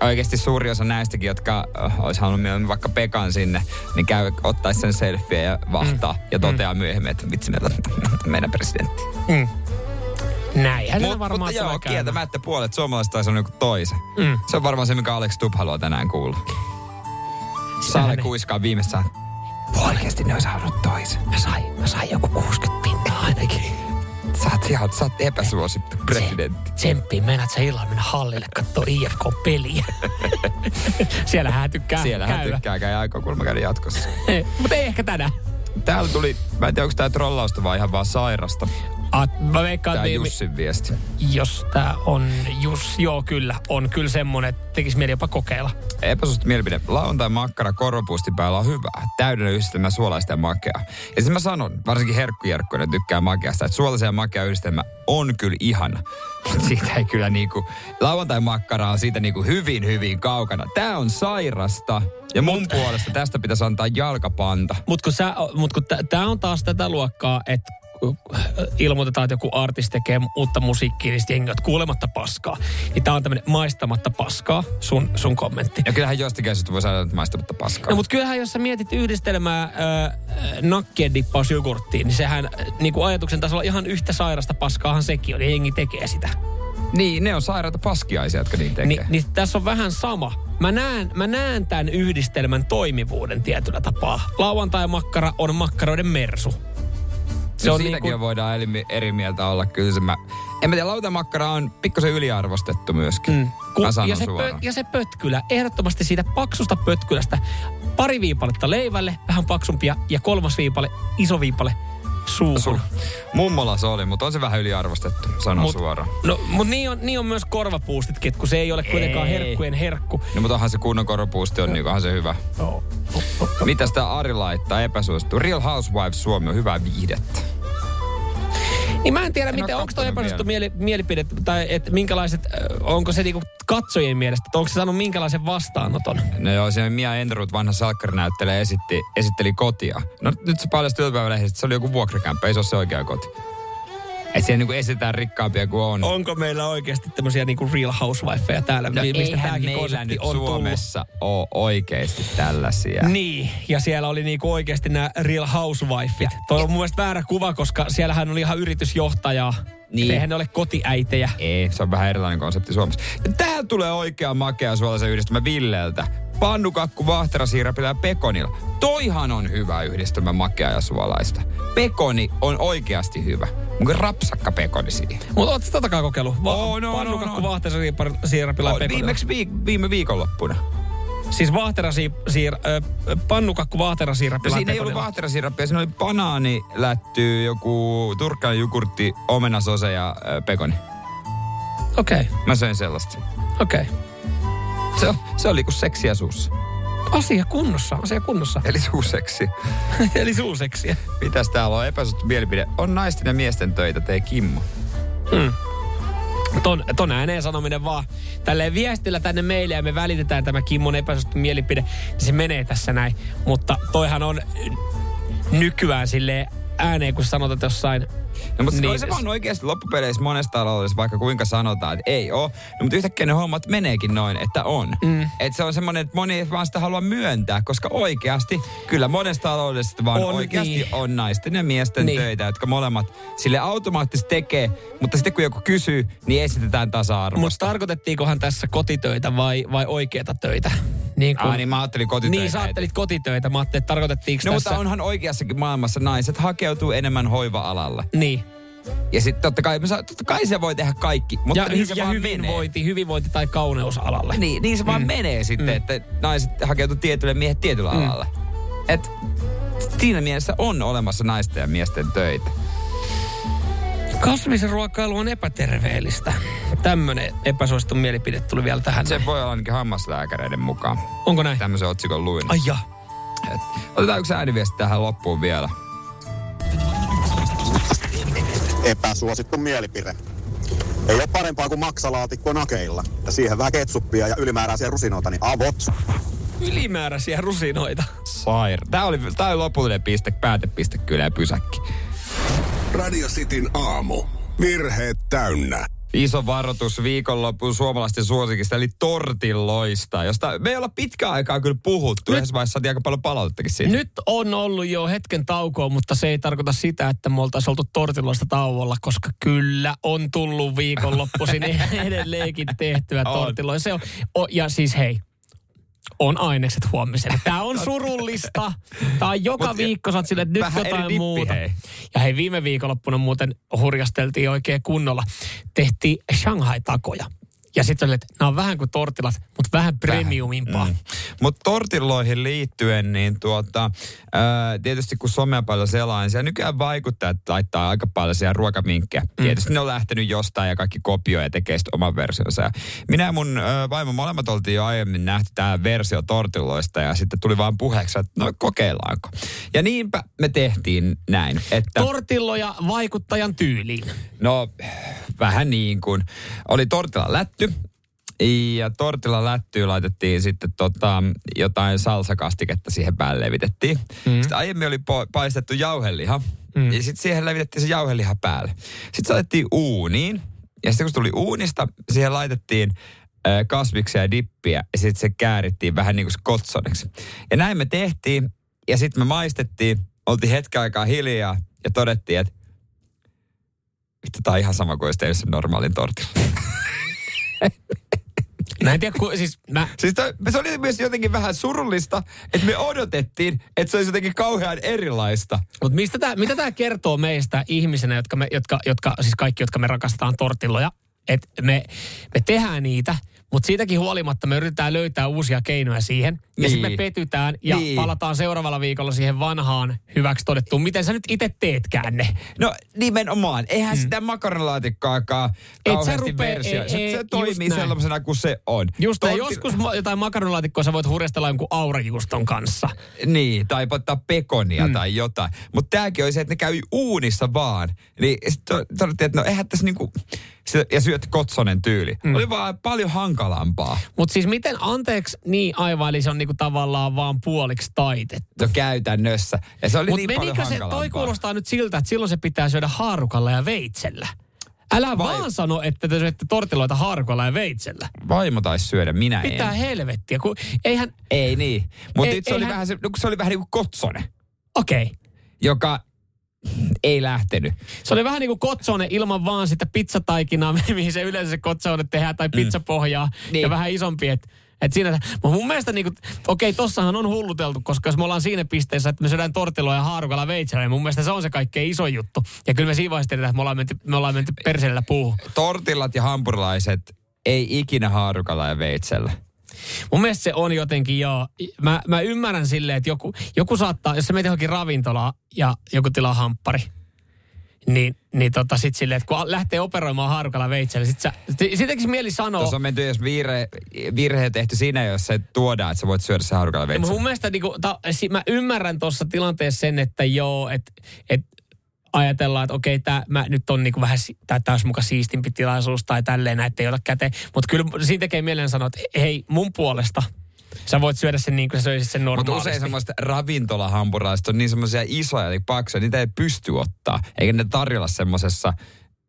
oikeasti suuri osa näistäkin, jotka äh, olisi halunnut mieluummin vaikka Pekan sinne, niin käy ottaisi sen selfie ja vahtaa mm. ja toteaa mm. myöhemmin, että vitsi meillä on meidän presidentti. Mm. Näinhän Mut, se varmaan mutta joo, käymään. kieltämättä puolet suomalaisista taisi olla joku toisen. Mm. Se on varmaan se, mikä Alex Stubb haluaa tänään kuulla. Saale ei- kuiskaa viimeistään. Oikeasti ne olisi halunnut toisen. Mä sain, mä sain joku 60 pintaa ainakin. Sä oot, ihan, sä oot epäsuosittu presidentti. Tsemppiin, meinaat sä illalla mennä hallille katsoa IFK-peliä. Siellä hän tykkää Siellä hän tykkää käydä aikoo kulma käydä jatkossa. Mutta ei ehkä tänään. Täällä tuli, mä en tiedä onko tää trollausta vai ihan vaan sairasta. Ah, mä veikkaan, Tää että Jussin viesti. jos tää on Jus, joo kyllä, on kyllä semmonen, että tekis mieli jopa kokeilla. Epäsuosittu mielipide. Lauantai makkara korvapuustin päällä on hyvä. Täydellinen yhdistelmä suolaista ja makeaa. Ja mä sanon, varsinkin herkkujerkkuina tykkää makeasta, että suolaisen ja makea yhdistelmä on kyllä ihana. Mutta siitä ei kyllä niinku, lauantai makkara on siitä niinku hyvin hyvin kaukana. Tää on sairasta. Ja mun puolesta tästä pitäisi antaa jalkapanta. Mut kun, sä, mut kun tää- tää on taas tätä luokkaa, että ilmoitetaan, että joku artisti tekee uutta musiikkia, niin sitten jengi kuulematta paskaa. Niin tää on tämmönen maistamatta paskaa, sun, sun kommentti. Ja kyllähän jostakin syystä voi sanoa, että maistamatta paskaa. No mutta kyllähän jos sä mietit yhdistelmää äh, nakkeen dippaus jogurttiin, niin sehän äh, niinku ajatuksen tasolla ihan yhtä sairasta paskaahan sekin on, ja jengi tekee sitä. Niin, ne on sairaita paskiaisia, jotka niin tekee. Ni, niin tässä on vähän sama. Mä näen, mä näen tämän yhdistelmän toimivuuden tietyllä tapaa. Lauantai-makkara on makkaroiden mersu. Se on siitäkin niinku... voidaan eri, eri mieltä olla. Kyllä se mä... En mä tiedä, lautamakkara on pikkusen yliarvostettu myöskin. Mm. Ku- Mä sanon ja, se pö, ja se pötkylä, ehdottomasti siitä paksusta pötkylästä pari viipaletta leivälle, vähän paksumpia, ja kolmas viipale, iso viipale suuhun. Su- Mummola se oli, mutta on se vähän yliarvostettu, sanon Mut- suoraan. No, mutta niin on, niin on myös korvapuustitkin, kun se ei ole kuitenkaan Ei. herkkujen herkku. No mutta onhan se kunnon koropuusti on, niin onhan se hyvä. No. Mitä sitä Ari laittaa epäsuosittu? Real Housewives Suomi on hyvää viihdettä. Niin mä en tiedä, En miten, onko toi epäsuosittu mieli, mielipide, tai että minkälaiset, onko se niinku katsojien mielestä, että onko se saanut minkälaisen vastaanoton? No joo, siinä Mia Enderud, vanha salkkarinäyttelijä, esitti, esitteli kotia. No nyt se paljastui iltapäivälehdessä, että se oli joku vuokrakämppä, ei se ole se oikea koti. Että siellä niinku esitetään rikkaampia kuin on. Onko meillä oikeasti tämmöisiä niinku real housewifeja täällä, No mi- mistä eihän meillä nyt on? Suomessa ole oikeasti tällaisia. Niin, ja siellä oli niinku oikeasti nämä Real Housewifeit. Toi on mun mielestä väärä kuva, koska siellähän oli ihan yritysjohtajaa. Niin. Eihän ne ole kotiäitejä. Ei, se on vähän erilainen konsepti Suomessa. Ja tää tulee oikea makea suolaisen yhdistelmä Villeltä. Pannukakku, vahterasiirapilla ja pekonilla. Toihan on hyvä yhdistelmä makea ja suolaista. Pekoni on oikeasti hyvä. Onko rapsakka pekoni siihen? Mutta ootko totakaan kokeillut? Va- Oo, no, pannukakku, no, no. vaahterasiirapilla ja On, pekonilla. viimeksi viik- viime viikonloppuna. Siis vaahterasi, siir, ö, pannukakku, No vaahterasiirapilla siinä ei ollut vahterasirappia, siinä oli banaani, lätty, joku turkkainen jogurtti, omenasose ja äh, pekoni. Okei, okay, Mä söin sellaista. okei. Okay. Se, on- se oli kuin seksiä suussa. Asia kunnossa, asia kunnossa. Eli suuseksi. Eli suuseksiä. Mitäs täällä on? Epäsuosittu mielipide. On naisten ja miesten töitä, tei Kimmo. Ton, ton ääneen sanominen vaan tälleen viestillä tänne meille ja me välitetään tämä Kimmon epäsuosittu mielipide, niin se menee tässä näin. Mutta toihan on nykyään sille ääneen, kun sanotaan jossain... No, mutta niin. Se vaan oikeasti loppupeleissä monessa taloudessa, vaikka kuinka sanotaan, että ei ole. No, mutta yhtäkkiä ne hommat meneekin noin, että on. Mm. Että se on semmoinen, että moni ei vaan sitä halua myöntää, koska oikeasti, kyllä monessa taloudessa vaan On, oikeasti niin. on naisten ja miesten Niin. töitä, jotka molemmat sille automaattisesti tekee, mutta sitten kun joku kysyy, niin esitetään tasa-arvosta. Mutta tarkoitettiinkohan tässä kotitöitä vai, vai oikeita töitä? Niin, kun, Ah, niin mä ajattelin kotitöitä. niin sä ajattelit kotitöitä. Mä ajattelin, että tarkoitettiinko No tässä... mutta onhan oikeassakin maailmassa naiset hakeutuu enemmän hoiva-alalle. Niin. Ja sitten totta kai, totta kai se voi tehdä kaikki, mutta ja, niin se ja vaan hyvinvointi, hyvinvointi tai kauneusalalle. menee. Niin, niin se vaan menee sitten, Mm. että naiset hakeutuu tietylle miehet tietyllä Mm. alalle. Et siinä mielessä on olemassa naisten ja miesten töitä. Kasvisruokailu on epäterveellistä. Tämmönen epäsuosittu mielipide tuli vielä tähän. Se voi olla ainakin hammaslääkäreiden mukaan. Onko näin? Tämmöisen otsikon luin. Ai ja. Et, otetaan yksi ääniviesti tähän loppuun vielä. Epäsuosittu mielipide. Ei ole parempaa kuin maksalaatikko nakeilla. Ja siihen vähän ketsuppia ja ylimääräisiä rusinoita, niin avot. Ylimääräisiä rusinoita. Sair. Tää oli, tää oli lopullinen piste, päätepiste kyllä ja pysäkki. Radio Cityn aamu. Virheet täynnä. Iso varoitus viikonloppuun suomalaisten suosikista, eli tortilloista, josta me ei olla pitkään aikaa kyllä puhuttu. Yhdessä vaiheessa saatiin aika paljon palautettakin siitä. Nyt on ollut jo hetken taukoa, mutta se ei tarkoita sitä, että me oltaisiin oltu tortilloista tauolla, koska kyllä on tullut viikonloppuisin edelleenkin tehtyä On. tortilloja. Se on, o, ja siis hei, on ainekset huomiselle. Tämä on surullista. Tämä on joka Mut viikko, sä oot silleen, että nyt jotain dippi, muuta. hei. Ja hei, viime viikonloppuna muuten hurjasteltiin oikein kunnolla. Tehtiin Shanghai-takoja. Ja sitten oli, että nämä on vähän kuin tortilat, mutta vähän premiumimpaa. Mm. Mutta tortilloihin liittyen, niin tuota, ää, tietysti kun somea paljon selaa, niin siellä nykyään vaikuttajat laittaa aika paljon siellä ruokaminkkejä. Mm. Tietysti ne on lähtenyt jostain ja kaikki kopioi ja tekee sitten oman versionsa. Ja minä ja mun ää, vaimo molemmat oltiin jo aiemmin nähty tämä versio tortilloista ja sitten tuli vaan puheeksi, että no kokeillaanko. Ja niinpä me tehtiin näin, että... Tortilloja vaikuttajan tyyliin. No, vähän niin kuin. Oli tortilla lätty. Ja tortilla lättyyn laitettiin sitten tota, jotain salsakastiketta siihen päälle levitettiin. Mm. Sitten aiemmin oli po- paistettu jauheliha. Mm. Ja sitten siihen levitettiin se jauheliha päälle. Sitten se laitettiin uuniin. Ja sitten kun se tuli uunista, siihen laitettiin äh, kasviksia ja dippiä. Ja sitten se käärittiin vähän niin kuin skotsoneksi. Ja näin me tehtiin. Ja sitten me maistettiin. Oltiin hetken aikaa hiljaa. Ja todettiin, että Vittu, tää on ihan sama kuin olisi tehnyt sen normaalin tortilla. Mä en tiedä, ku, siis mä... Siis toi, se oli myös jotenkin vähän surullista, että me odotettiin, että se olisi jotenkin kauhean erilaista. Mutta mistä tää, mitä tämä kertoo meistä ihmisenä, jotka, me, jotka, jotka, siis kaikki, jotka me rakastetaan tortilloja, että me, me tehdään niitä, mutta siitäkin huolimatta me yritetään löytää uusia keinoja siihen. Ja Niin. sitten me petytään ja Niin. palataan seuraavalla viikolla siihen vanhaan hyväksi todettuun. Miten sä nyt itse teetkään ne? No nimenomaan, eihän mm. sitä makaronilaatikkoakaan sä kauheasti rupee- versio. ei- Se, ei, se just toimii sellaisena kuin se on. Just Torti- joskus jotain makaronilaatikkoa sä voit hurjastella jonkun aurajuuston kanssa. Niin, tai ottaa pekonia mm. tai jotain. Mutta tämäkin oli se, että ne käy uunissa vaan. Niin sitten todettiin, että no eihän tässä niinku... ja syöt kotsonen tyyli. Mm. Oli vaan paljon hankalampaa. Mutta siis miten, anteeksi, niin aivan, eli se on niinku tavallaan vaan puoliksi taitettu. No käytännössä. Ja se oli Mutta niin paljon menikö se, hankalampaa. toi kuulostaa nyt siltä, että silloin se pitää syödä haarukalla ja veitsellä. Älä Vai- vaan sano, että te syötte tortiloita haarukalla ja veitsellä. Vaimo taisi syödä, minä Mitä en. helvettiä, kun eihän, Ei niin. Mutta Ei- se, oli eihän- vähän, se, no, se oli vähän niin kuin kotsonen, okei. Okay. joka ei lähtenyt. Se oli vähän niin kuin kotsone ilman vaan sitä pizzataikinaa, mihin se yleensä se kotsone tehdään, tai pizzapohjaa, Mm. Niin. ja vähän isompi, että et siinä, mutta mun mielestä niinku, okei, tossahan on hulluteltu, koska jos me ollaan siinä pisteessä, että me syödään tortiloja ja haarukalla veitsellä, niin mun mielestä se on se kaikkein iso juttu. Ja kyllä me siinä vaiheessa tiedetään, että me ollaan menty, me ollaan menty perseellä puuhun. Tortillat ja hampurilaiset ei ikinä haarukalla ja veitsellä. Mun mielestä se on jotenkin joo. Mä, mä ymmärrän silleen, että joku, joku saattaa, jos sä menet johonkin ravintolaan ja joku tilaa hamppari, niin, niin tota sit silleen, että kun lähtee operoimaan haarukalla veitsellä, sit sä, sit tekisi mieli sanoa, Tuossa on menty, jos virhe, virhe tehty siinä, jos se tuodaan, että sä voit syödä se haarukalla veitsellä. mun mielestä niinku, ta, si, mä ymmärrän tuossa tilanteessa sen, että joo, että et ajatellaan, että okei, tää, mä nyt on niinku vähän, tää olisi muka siistimpi tilaisuus tai tälleen, näitä ei ota käteen. Mutta kyllä siinä tekee mieleen sanoa, että hei, mun puolesta sä voit syödä sen niin kuin sä söisit sen Mutta normaalisti. usein semmoista ravintolahampuraiset on niin semmoisia isoja, eli paksuja, niitä ei pysty ottaa. Eikä ne tarjolla semmoisessa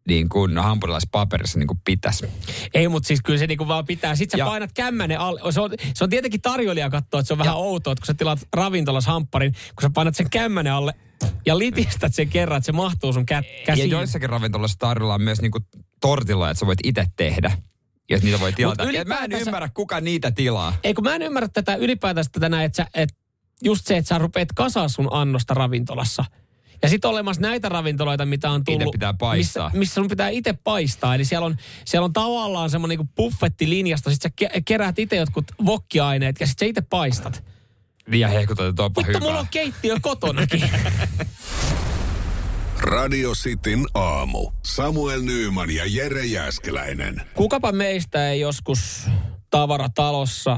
niin kuin hampurilaispaperissa niin kuin pitäisi. Ei, mutta siis kyllä se niinku vaan pitää. Sitten sä Ja- painat kämmänen alle. Se on, se on tietenkin tarjoilija katsoa, että se on vähän outoa, että kun sä tilaat ravintolas hampparin, kun sä painat sen kämmänen alle ja litistät sen kerran, että se mahtuu sun kä- Ja käsiin. joissakin ravintolassa tarjolla myös niin kuin tortilloja, että sä voit itse tehdä. Jos niitä voi tilata. Ja mä en ylipäätänsä- ymmärrä, kuka niitä tilaa. Ei kun mä en ymmärrä tätä ylipäätään tätä näin, että, sä, että just se, että sä rupeat kasaa sun annosta ravintolassa. Ja sitten olemassa näitä ravintoloita, mitä on tullut. Itse pitää paistaa. Missä, missä sun pitää itse paistaa. Eli siellä on, siellä on tavallaan semmoinen niinku buffettilinjasta. Sitten sä ke- keräät itse jotkut vokkiaineet ja sitten sä itse paistat. Liian hehkutat, onpa Vittu, hyvä. mulla on keittiö kotonakin. Radio Cityn aamu. Samuel Nyyman ja Jere Jäskeläinen. Kukapa meistä ei joskus tavaratalossa,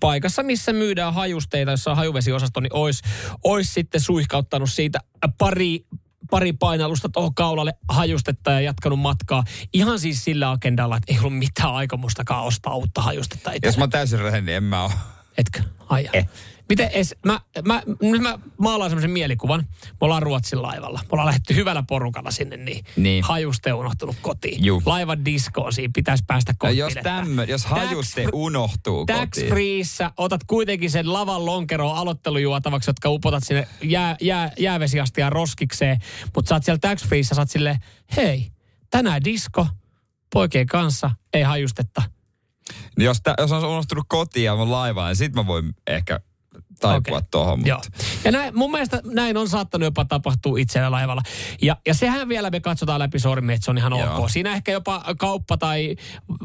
paikassa, missä myydään hajusteita, jossa on hajuvesiosasto, niin olisi ois sitten suihkauttanut siitä pari, pari painallusta tuohon kaulalle hajustetta ja jatkanut matkaa. Ihan siis sillä agendalla, että ei ollut mitään aikomustakaan ostaa uutta hajustetta Jos itselle. mä oon täysin rehellinen, niin en mä oo. Etkö? Ai eh. Miten es, mä, mä, nyt mä maalaan semmoisen mielikuvan. Me ollaan Ruotsin laivalla. Me ollaan lähdetty hyvällä porukalla sinne, niin, Niin. hajuste unohtunut kotiin. Juu. Laivan diskoon siinä pitäisi päästä No kotiin. jos, että tämmö, jos hajuste tax- unohtuu Tax kotiin. freeissä otat kuitenkin sen lavan lonkeroon aloittelujuotavaksi, jotka upotat sinne jää, jää, jäävesiastiaan roskikseen. Mutta sä oot siellä tax freeissä, sä oot silleen, hei, tänään disko, poikien kanssa, ei hajustetta. Niin jos, tä, jos on unohtunut kotiin ja on laivaan, niin sit mä voin ehkä taipua Okei. tuohon. Joo. Mutta Ja näin, mun mielestä näin on saattanut jopa tapahtua itsellä laivalla. Ja, ja sehän vielä me katsotaan läpi sormi, että se on ihan Joo. ok. Siinä ehkä jopa kauppa tai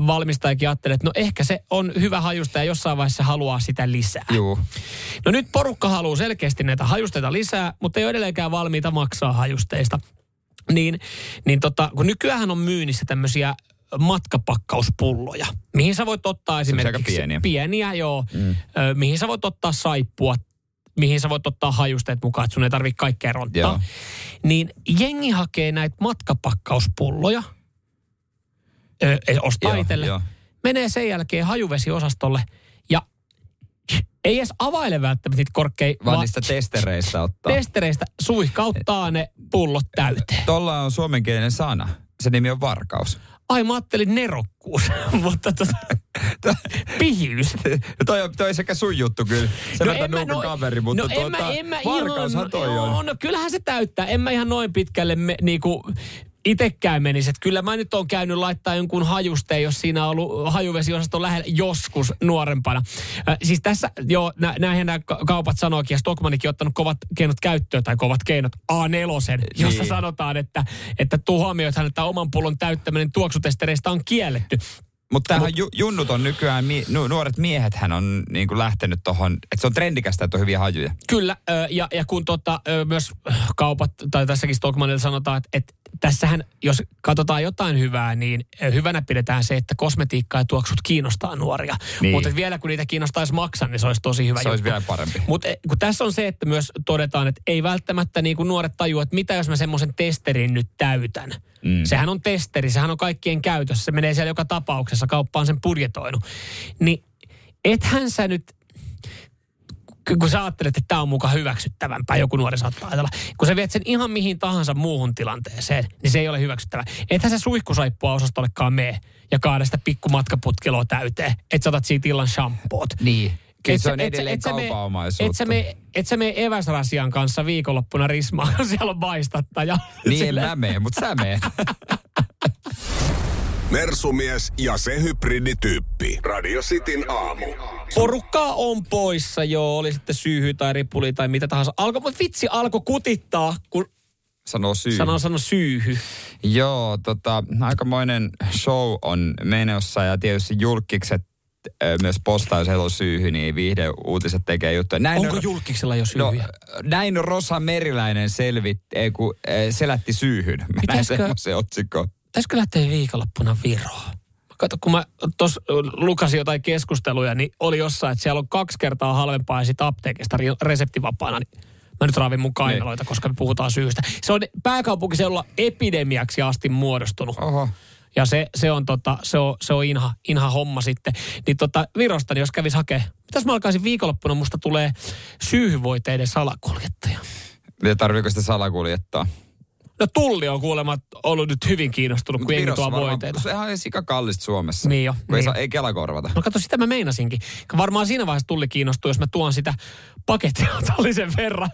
valmistajakin ajattelee, että no ehkä se on hyvä hajusta ja jossain vaiheessa haluaa sitä lisää. Juu. No nyt porukka haluaa selkeästi näitä hajusteita lisää, mutta ei ole edelleenkään valmiita maksaa hajusteista. Niin, niin tota, kun nykyään on myynnissä tämmöisiä matkapakkauspulloja, mihin sä voit ottaa esimerkiksi... pieniä. Pieniä, joo. Mm. Ö, mihin sä voit ottaa saippua, mihin sä voit ottaa hajusteet mukaan, että sun ei tarvitse kaikkea ronttaa. Joo. Niin jengi hakee näitä matkapakkauspulloja, ö, ostaa Joo, itselle, joo. menee sen jälkeen hajuvesiosastolle ja ei edes availe välttämättä niitä korkeita, Vaan niistä testereistä ottaa. testereistä suihkauttaa ne pullot täyteen. Tolla on suomenkielinen sana. Se nimi on varkaus. Ai mä ajattelin nerokkuus, mutta tota, pihiys. toi, on, toi on sekä sun juttu kyllä. Se no, en mä nuukan kaveri, mutta no tuota, en mä, en mä varkaushan ihan, toi on. No kyllähän se täyttää. En mä ihan noin pitkälle me, niinku, itekään menisi. Että kyllä mä nyt on käynyt laittaa jonkun hajusteen, jos siinä on ollut hajuvesiosaston lähellä joskus nuorempana. Äh, siis tässä, joo, nä, näinhän nämä ka- kaupat sanoikin, ja Stockmanikin on ottanut kovat keinot käyttöön, tai kovat keinot A4, jossa Niin. sanotaan, että, että tuu huomioithan, että oman pullon täyttäminen tuoksutestereistä on kielletty. Mutta tämähän ju, junnut on nykyään, mi, nu, nuoret miehethän on niin kuin lähtenyt tohon, että se on trendikästä, että on hyviä hajuja. Kyllä, ja, ja kun tota, myös kaupat, tai tässäkin Stockmanilla sanotaan, että, että tässähän, jos katsotaan jotain hyvää, niin eh, hyvänä pidetään se, että kosmetiikka ja tuoksut kiinnostaa nuoria. Niin. Mutta vielä kun niitä kiinnostaisi maksaa, niin se olisi tosi hyvä Se olisi juttu. vielä parempi. Mutta kun tässä on se, että myös todetaan, että ei välttämättä niin kuin nuoret tajua, että mitä jos mä semmoisen testerin nyt täytän. Mm. Sehän on testeri, sehän on kaikkien käytössä. Se menee siellä joka tapauksessa, kauppa on sen budjetoinut. Niin ethän sä nyt kun sä ajattelet, että tämä on mukaan hyväksyttävämpää, joku nuori saattaa ajatella. Kun sä viet sen ihan mihin tahansa muuhun tilanteeseen, niin se ei ole hyväksyttävä. Ethän sä suihkusaippua osastollekaan mee ja kaada sitä pikku matkaputkiloa täyteen, että sä otat siitä illan shampoot. Niin. Kyllä Et se on et edelleen et sä mene-. Et sä eväsrasian kanssa viikonloppuna rismaan, siellä on baistattaja. Niin en mä mene, mutta sä meet. Mersumies ja se hybridityyppi. Radio Cityn aamu. Porukkaa on poissa, joo, oli sitten syyhy tai ripuli tai mitä tahansa. Alko, mutta vitsi, alkoi kutittaa, kun Sanoo syy. sanoo sano syyhy. Joo, tota, aikamoinen show on menossa ja tietysti julkikset myös postaa, jos heillä on syyhy, niin viihde uutiset tekee juttuja. Näin Onko on, julkiksella jo No, syyhyjä? näin Rosa Meriläinen selvit, ei, kun, selätti syyhyn. Mä näin Pitäisikö- semmoisen otsikon. Pitäisikö lähteä viikonloppuna Viroon? Kato, kun mä tuossa lukasin jotain keskusteluja, niin oli jossain, että siellä on kaksi kertaa halvempaa ja sitten apteekista reseptivapaana. Niin mä nyt raavin mun kainaloita, koska me puhutaan syystä. Se on pääkaupunkiseudulla epidemiaksi asti muodostunut. Oho. Ja se, se on, tota, se on, se on inha, inha homma sitten. Niin tota, Virosta, niin jos kävis hakee, mitäs mä alkaisin viikonloppuna, musta tulee syyhyvoiteiden salakuljettaja. Ja tarviiko sitä salakuljettaa? No tulli on kuulemma ollut nyt hyvin kiinnostunut, kun jengi tuo voiteita. Sehän on sika kallista Suomessa. Niin jo, Kun ei, niin saa, jo. ei Kela korvata. No kato, sitä mä meinasinkin. Varmaan siinä vaiheessa tulli kiinnostuu, jos mä tuon sitä pakettiautollisen verran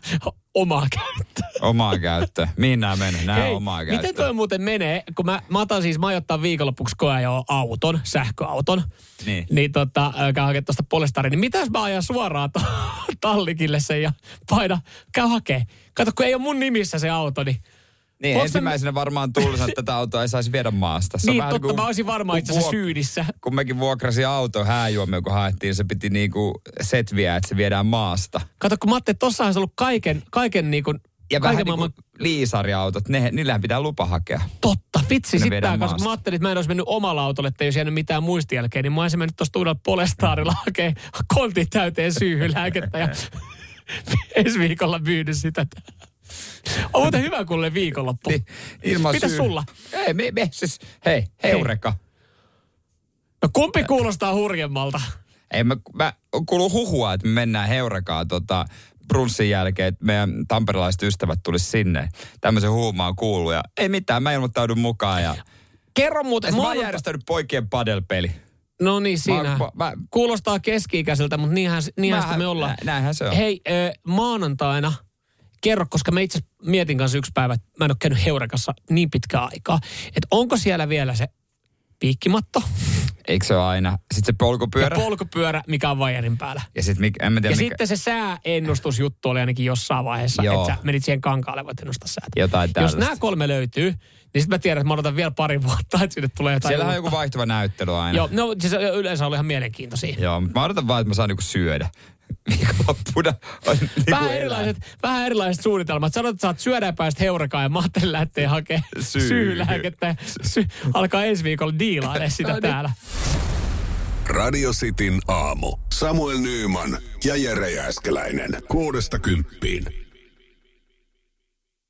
omaa käyttöön. Omaa käyttöön. Mihin nämä menee? Nämä on omaa miten käyttöön. toi muuten menee, kun mä, mä otan siis, mä ottaa viikonloppuksi koeajoa auton, sähköauton. Niin. Niin tota, käy hakemaan tuosta polestarin. Niin mitäs mä ajan suoraan to, tallikille sen ja paina, käy hakee. Kato, kun ei ole mun nimissä se auto, niin Niin, mä- ensimmäisenä varmaan tullut, että tätä autoa ei saisi viedä maasta. Se niin vähän totta, kuin- mä olisin varmaan itse vuok- syydissä. Kun mekin vuokrasin auto hääjuomia, kun haettiin, se piti niinku setviä, että se viedään maasta. Kato, kun mä ajattelin, että tossa olisi ollut kaiken, kaiken niin kuin, Ja vähän kaiken niin maailman kuin liisariautot, ne, niillähän pitää lupa hakea. Totta, vitsi sitten, koska maasta. mä ajattelin, että mä en olisi mennyt omalla autolle, että ei olisi jäänyt mitään muistijälkeä, niin mä olisin mennyt tuosta uudella Polestarilla hakee kontit täyteen syyhylääkettä ja ensi viikolla myynyt sitä. On muuten hyvä kuulle viikonloppu. Niin, ilman Mitä syy- sulla? Ei, me, me siis, hei, heureka. No kumpi kuulostaa hurjemmalta? Ei, mä, mä kuuluu huhua, että me mennään heurekaan tota, brunssin jälkeen, että meidän tamperelaiset ystävät tulisi sinne. Tämmöisen huumaan kuuluu ja ei mitään, mä ilmoittaudun mukaan ja... Kerro muuten. Mä oon järjestänyt poikien padelpeli. No niin, siinä. Mä- mä- Kuulostaa keski-ikäiseltä, mutta niinhän, niinhän sitä me ollaan. nä- näinhän se on. Hei, maanantaina, kerro, koska mä itse mietin kanssa yksi päivä, että mä en ole käynyt Heurekassa niin pitkää aikaa, että onko siellä vielä se piikkimatto Eikö se ole aina? Sitten se polkupyörä. ja polkupyörä, mikä on vaijerin päällä. ja sitten, en mä tiedä, Ja mikä, sitten se sääennustusjuttu oli ainakin jossain vaiheessa, Joo. että sä menit siihen kankaalle, voit ennustaa säätä. Jotain Jos nämä kolme löytyy, niin sitten mä tiedän, että mä odotan vielä pari vuotta, että sinne tulee jotain Siellähän on joku vaihtuva näyttely aina. Joo, no siis yleensä oli ihan mielenkiintoisia. Joo, mutta mä odotan vaan, että mä saan niinku syödä. Viikonloppuna on niinku Vähän erilaiset, vähän erilaiset suunnitelmat. Sanoit, että saat syödä ja päästä heurekaan ja mä ajattelin lähteä hakemaan Syy. syylääkettä. Sy- alkaa ensi viikolla diilailemaan sitä No niin. täällä. Radio Cityn aamu. Samuel Nyyman ja Jere Jääskeläinen. Kuudesta kymppiin.